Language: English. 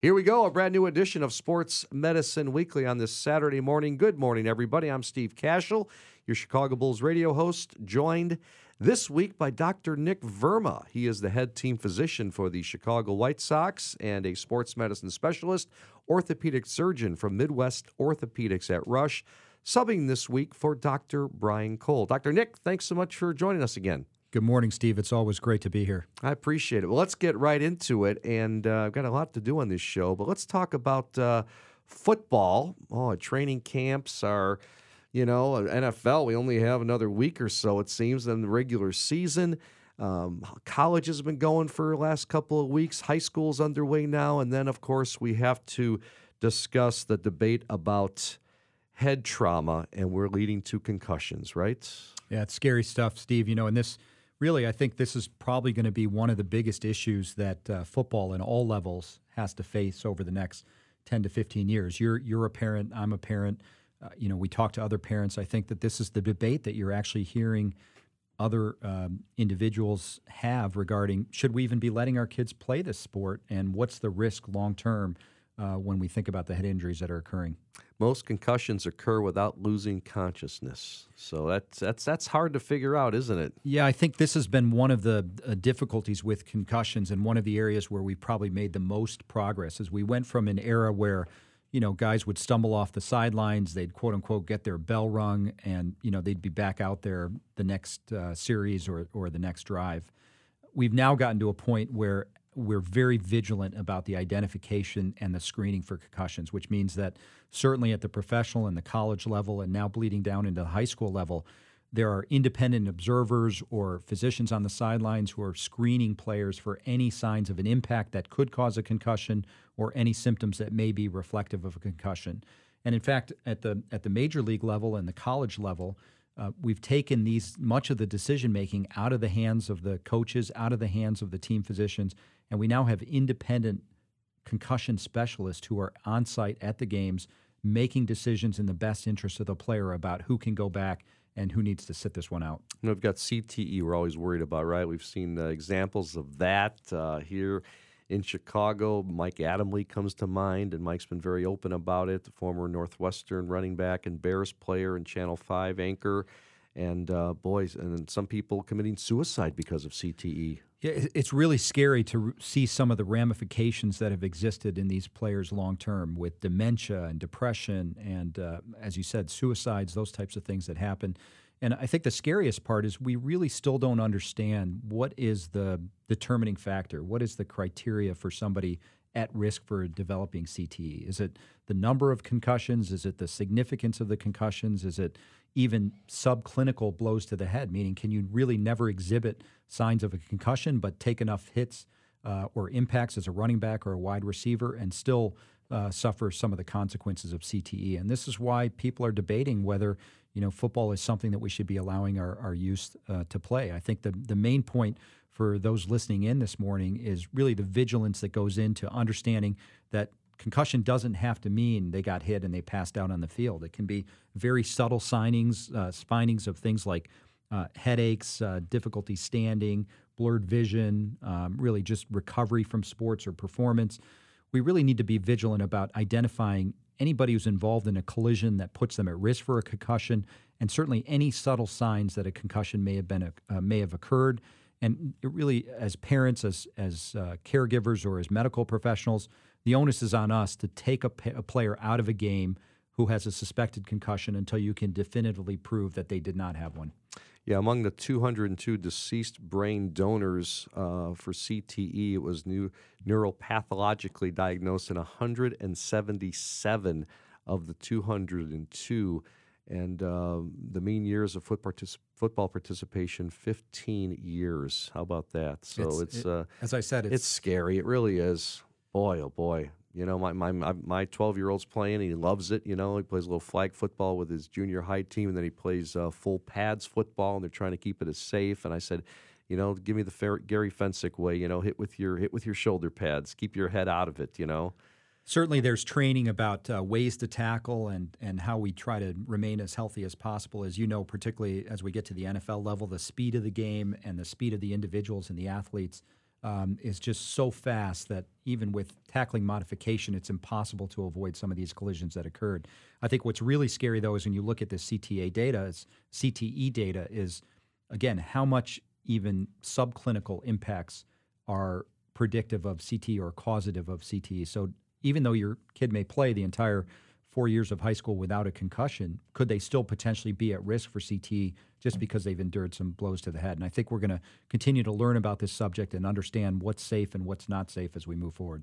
Here we go, a brand new edition of Sports Medicine Weekly on this Saturday morning. Good morning, everybody. I'm Steve Kashul, your Chicago Bulls radio host, joined this week by Dr. Nick Verma. He is the head team physician for the Chicago White Sox and a sports medicine specialist, orthopedic surgeon from Midwest Orthopedics at Rush, subbing this week for Dr. Brian Cole. Dr. Nick, thanks so much for joining us again. Good morning, Steve. It's always great to be here. I appreciate it. Well, let's get right into it. And uh, I've got a lot to do on this show, but let's talk about uh, football. Oh, training camps are, you know, NFL. We only have another week or so, it seems, in the regular season. Um, college has been going for the last couple of weeks. High school's underway now. And then, of course, we have to discuss the debate about head trauma, and we're leading to concussions, right? Yeah, it's scary stuff, Steve. You know, and this really, I think this is probably going to be one of the biggest issues that uh, football in all levels has to face over the next 10 to 15 years. You're, you're a parent, I'm a parent. Uh, you know, we talk to other parents. I think that this is the debate that you're actually hearing other um, individuals have regarding should we even be letting our kids play this sport and what's the risk long term uh, when we think about the head injuries that are occurring most concussions occur without losing consciousness. So that's that's that's hard to figure out, isn't it? Yeah, I think this has been one of the uh, difficulties with concussions, and one of the areas where we probably made the most progress. is we went from an era where you know guys would stumble off the sidelines, they'd quote unquote get their bell rung, and you know they'd be back out there the next uh, series or or the next drive. We've now gotten to a point where we're very vigilant about the identification and the screening for concussions, which means that certainly at the professional and the college level, and now bleeding down into the high school level, there are independent observers or physicians on the sidelines who are screening players for any signs of an impact that could cause a concussion or any symptoms that may be reflective of a concussion. And in fact, at the at the major league level and the college level, uh, we've taken these much of the decision making out of the hands of the coaches, out of the hands of the team physicians, and we now have independent concussion specialists who are on site at the games making decisions in the best interest of the player about who can go back and who needs to sit this one out. We've got CTE we're always worried about, right? We've seen uh, examples of that uh, here in Chicago. Mike Adamle comes to mind, and Mike's been very open about it. The former Northwestern running back and Bears player and Channel 5 anchor. And uh, boys, and some people committing suicide because of CTE. Yeah, it's really scary to see some of the ramifications that have existed in these players long term with dementia and depression and, uh, as you said, suicides, those types of things that happen. And I think the scariest part is we really still don't understand what is the determining factor. What is the criteria for somebody at risk for developing CTE? Is it the number of concussions? Is it the significance of the concussions? Is it even subclinical blows to the head, meaning can you really never exhibit signs of a concussion but take enough hits uh, or impacts as a running back or a wide receiver and still uh, suffer some of the consequences of CTE? And this is why people are debating whether you know football is something that we should be allowing our, our youth uh, to play. I think the the main point for those listening in this morning is really the vigilance that goes into understanding that concussion doesn't have to mean they got hit and they passed out on the field. It can be very subtle signings, uh, findings of things like uh, headaches, uh, difficulty standing, blurred vision, um, really just recovery from sports or performance. We really need to be vigilant about identifying anybody who's involved in a collision that puts them at risk for a concussion, and certainly any subtle signs that a concussion may have been uh, may have occurred. And really, as parents, as as uh, caregivers, or as medical professionals, the onus is on us to take a player out of a game who has a suspected concussion until you can definitively prove that they did not have one. Yeah, among the 202 deceased brain donors uh, for CTE, it was new neuropathologically diagnosed in 177 of the 202. And uh, the mean years of foot partic- football participation, 15 years. How about that? So it's, it's it, uh, as I said, it's, it's scary. It really is boy, oh boy. You know, my my my twelve year old's playing. he loves it. You know, he plays a little flag football with his junior high team, and then he plays uh, full pads football, and they're trying to keep it as safe. And I said, you know, give me the Gary Fencik way. You know, hit with your hit with your shoulder pads. Keep your head out of it. You know. Certainly, there's training about uh, ways to tackle and and how we try to remain as healthy as possible. As you know, particularly as we get to the NFL level, the speed of the game and the speed of the individuals and the athletes um, is just so fast that even with tackling modification, it's impossible to avoid some of these collisions that occurred. I think what's really scary though is when you look at the CTA data, is CTE data is again how much even subclinical impacts are predictive of CTE or causative of CTE. So even though your kid may play the entire four years of high school without a concussion, could they still potentially be at risk for CTE just mm-hmm. because they've endured some blows to the head? And I think we're going to continue to learn about this subject and understand what's safe and what's not safe as we move forward.